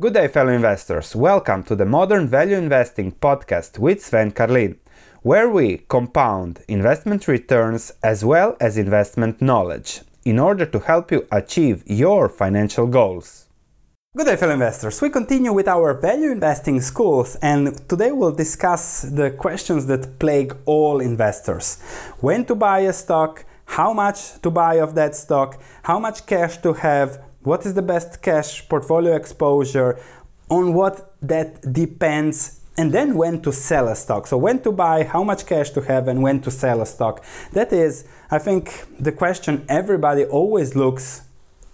Good day, fellow investors. Welcome to the Modern Value Investing podcast with Sven Carlin, where we compound investment returns as well as investment knowledge in order to help you achieve your financial goals. Good day, fellow investors. We continue with our value investing schools, and today we'll discuss the questions that plague all investors when to buy a stock, how much to buy of that stock, how much cash to have what is the best cash portfolio exposure, on what that depends, and then when to sell a stock. So, when to buy, how much cash to have, and when to sell a stock. That is, I think, the question everybody always looks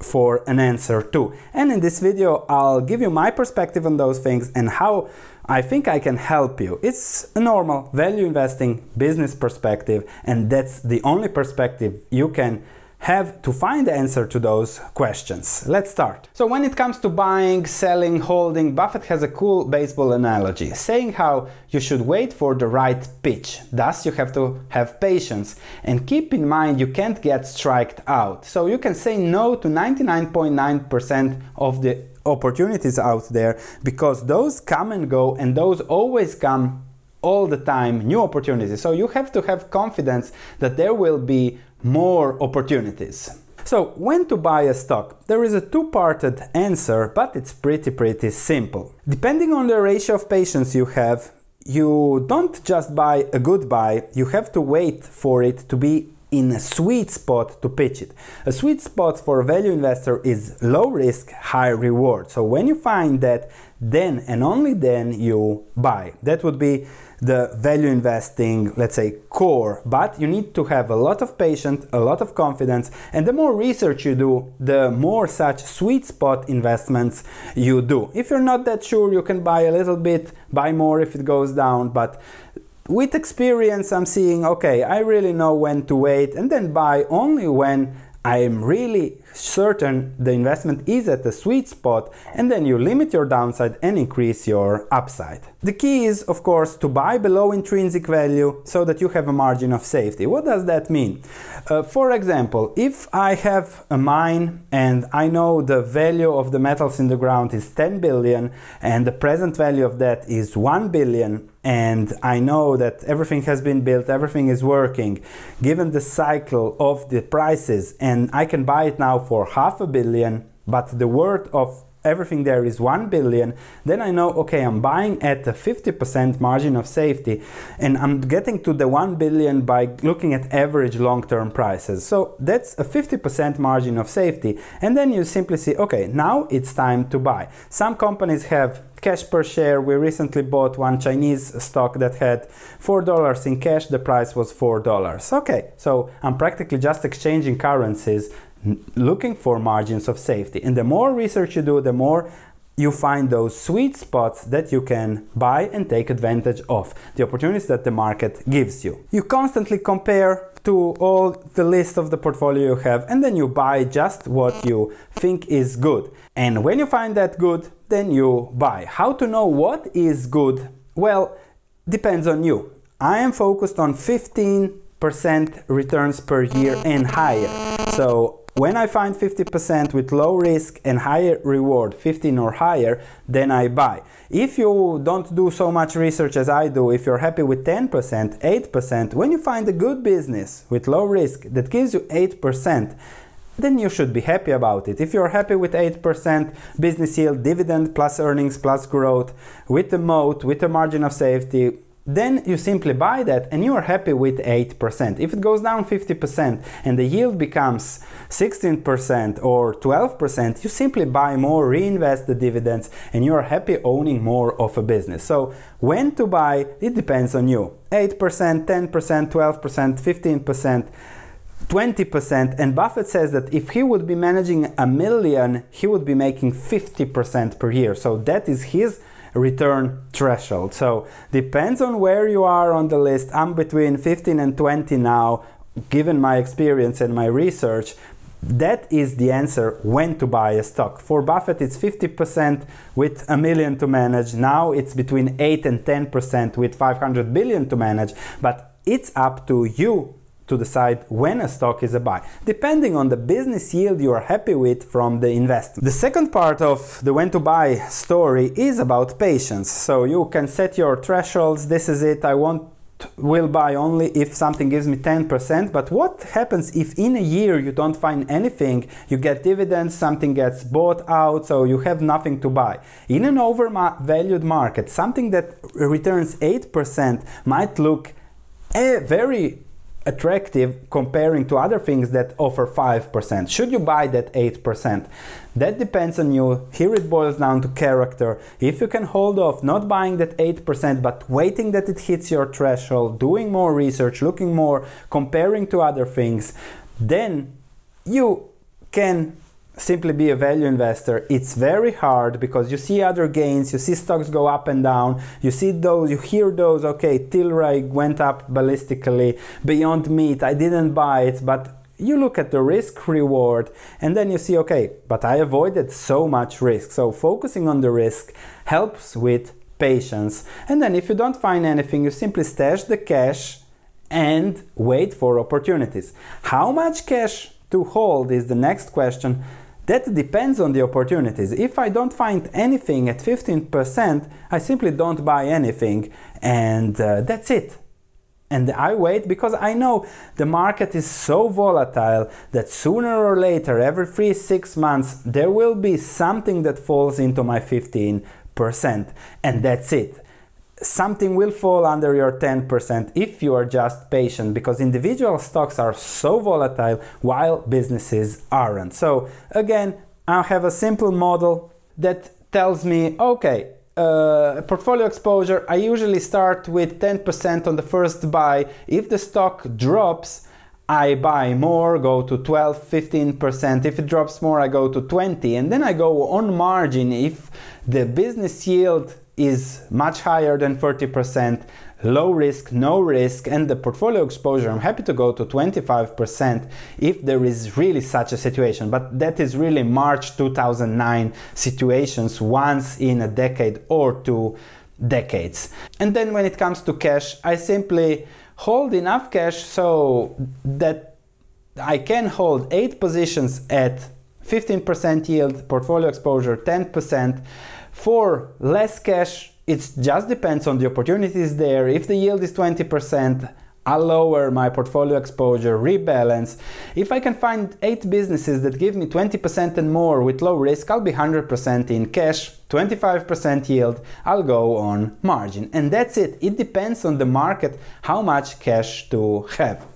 for an answer to. And in this video, I'll give you my perspective on those things and how I think I can help you. It's a normal value investing business perspective, and that's the only perspective you can have to find the answer to those questions. Let's start. So, when it comes to buying, selling, holding, Buffett has a cool baseball analogy saying how you should wait for the right pitch. Thus, you have to have patience and keep in mind you can't get striked out. So, you can say no to 99.9% of the opportunities out there because those come and go and those always come all the time new opportunities. So you have to have confidence that there will be more opportunities. So, when to buy a stock? There is a two parted answer, but it's pretty, pretty simple. Depending on the ratio of patience you have, you don't just buy a good buy, you have to wait for it to be in a sweet spot to pitch it. A sweet spot for a value investor is low risk, high reward. So when you find that, then and only then you buy. That would be the value investing, let's say, core. But you need to have a lot of patience, a lot of confidence, and the more research you do, the more such sweet spot investments you do. If you're not that sure, you can buy a little bit, buy more if it goes down, but with experience, I'm seeing okay, I really know when to wait and then buy only when I am really certain the investment is at the sweet spot, and then you limit your downside and increase your upside. The key is, of course, to buy below intrinsic value so that you have a margin of safety. What does that mean? Uh, for example, if I have a mine and I know the value of the metals in the ground is 10 billion and the present value of that is 1 billion, and I know that everything has been built, everything is working, given the cycle of the prices, and I can buy it now for half a billion, but the worth of everything there is 1 billion, then I know, okay, I'm buying at a 50% margin of safety and I'm getting to the 1 billion by looking at average long term prices. So that's a 50% margin of safety. And then you simply see, okay, now it's time to buy. Some companies have cash per share. We recently bought one Chinese stock that had $4 in cash, the price was $4. Okay, so I'm practically just exchanging currencies looking for margins of safety. And the more research you do, the more you find those sweet spots that you can buy and take advantage of, the opportunities that the market gives you. You constantly compare to all the list of the portfolio you have and then you buy just what you think is good. And when you find that good, then you buy. How to know what is good? Well, depends on you. I am focused on 15% returns per year and higher. So when I find 50% with low risk and higher reward, 15 or higher, then I buy. If you don't do so much research as I do, if you're happy with 10%, 8%, when you find a good business with low risk that gives you 8%, then you should be happy about it. If you're happy with 8% business yield, dividend plus earnings plus growth, with the moat, with a margin of safety, then you simply buy that and you are happy with 8%. If it goes down 50% and the yield becomes 16% or 12%, you simply buy more, reinvest the dividends, and you are happy owning more of a business. So, when to buy, it depends on you 8%, 10%, 12%, 15%. 20% and Buffett says that if he would be managing a million he would be making 50% per year so that is his return threshold. So depends on where you are on the list. I'm between 15 and 20 now, given my experience and my research. That is the answer when to buy a stock. For Buffett, it's 50% with a million to manage. Now it's between 8 and 10% with 500 billion to manage. But it's up to you to decide when a stock is a buy, depending on the business yield you are happy with from the investment. The second part of the when to buy story is about patience. So you can set your thresholds. This is it. I want will buy only if something gives me 10%. But what happens if in a year you don't find anything? You get dividends, something gets bought out, so you have nothing to buy. In an overvalued market, something that returns 8% might look a very attractive comparing to other things that offer 5%. Should you buy that 8%? That depends on you. Here it boils down to character. If you can hold off not buying that 8% but waiting that it hits your threshold, doing more research, looking more, comparing to other things, then you can simply be a value investor it's very hard because you see other gains you see stocks go up and down you see those you hear those okay tilray went up ballistically beyond meat i didn't buy it but you look at the risk reward and then you see okay but i avoided so much risk. So focusing on the risk helps with patience. And then if you don't find anything you simply stash the cash and wait for opportunities. How much cash to hold is the next question that depends on the opportunities. If I don't find anything at 15%, I simply don't buy anything, and uh, that's it. And I wait because I know the market is so volatile that sooner or later, every three, six months, there will be something that falls into my 15%, and that's it something will fall under your 10% if you are just patient because individual stocks are so volatile while businesses aren't. So, again, I have a simple model that tells me okay, uh, portfolio exposure, I usually start with 10% on the first buy. If the stock drops, I buy more, go to 12, 15%. If it drops more, I go to 20. And then I go on margin if the business yield is much higher than 30%, low risk, no risk, and the portfolio exposure, I'm happy to go to 25% if there is really such a situation. But that is really March 2009 situations once in a decade or two decades. And then when it comes to cash, I simply hold enough cash so that I can hold eight positions at 15% yield, portfolio exposure 10%. For less cash, it just depends on the opportunities there. If the yield is 20%, I'll lower my portfolio exposure, rebalance. If I can find 8 businesses that give me 20% and more with low risk, I'll be 100% in cash, 25% yield, I'll go on margin. And that's it. It depends on the market how much cash to have.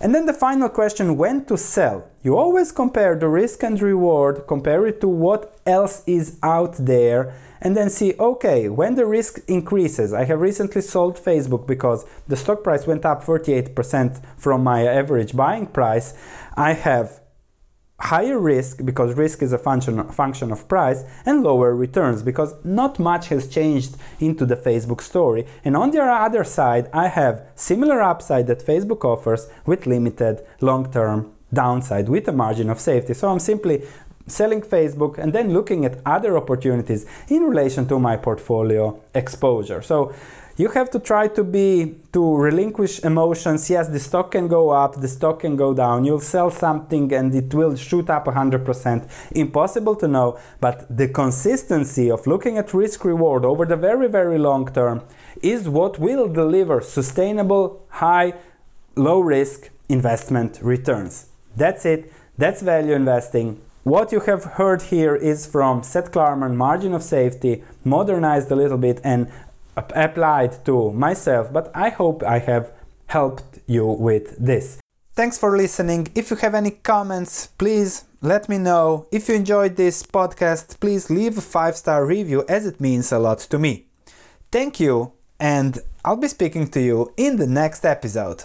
And then the final question when to sell. You always compare the risk and reward, compare it to what else is out there, and then see okay, when the risk increases. I have recently sold Facebook because the stock price went up 48% from my average buying price. I have higher risk because risk is a function, function of price and lower returns because not much has changed into the Facebook story. And on the other side, I have similar upside that Facebook offers with limited long-term downside with a margin of safety. So I'm simply selling Facebook and then looking at other opportunities in relation to my portfolio exposure. So you have to try to be to relinquish emotions. Yes the stock can go up the stock can go down. You'll sell something and it will shoot up 100% impossible to know but the consistency of looking at risk reward over the very very long term is what will deliver sustainable high low risk investment returns. That's it. That's value investing what you have heard here is from Seth Klarman, Margin of Safety, modernized a little bit and applied to myself, but I hope I have helped you with this. Thanks for listening. If you have any comments, please let me know. If you enjoyed this podcast, please leave a five star review as it means a lot to me. Thank you, and I'll be speaking to you in the next episode.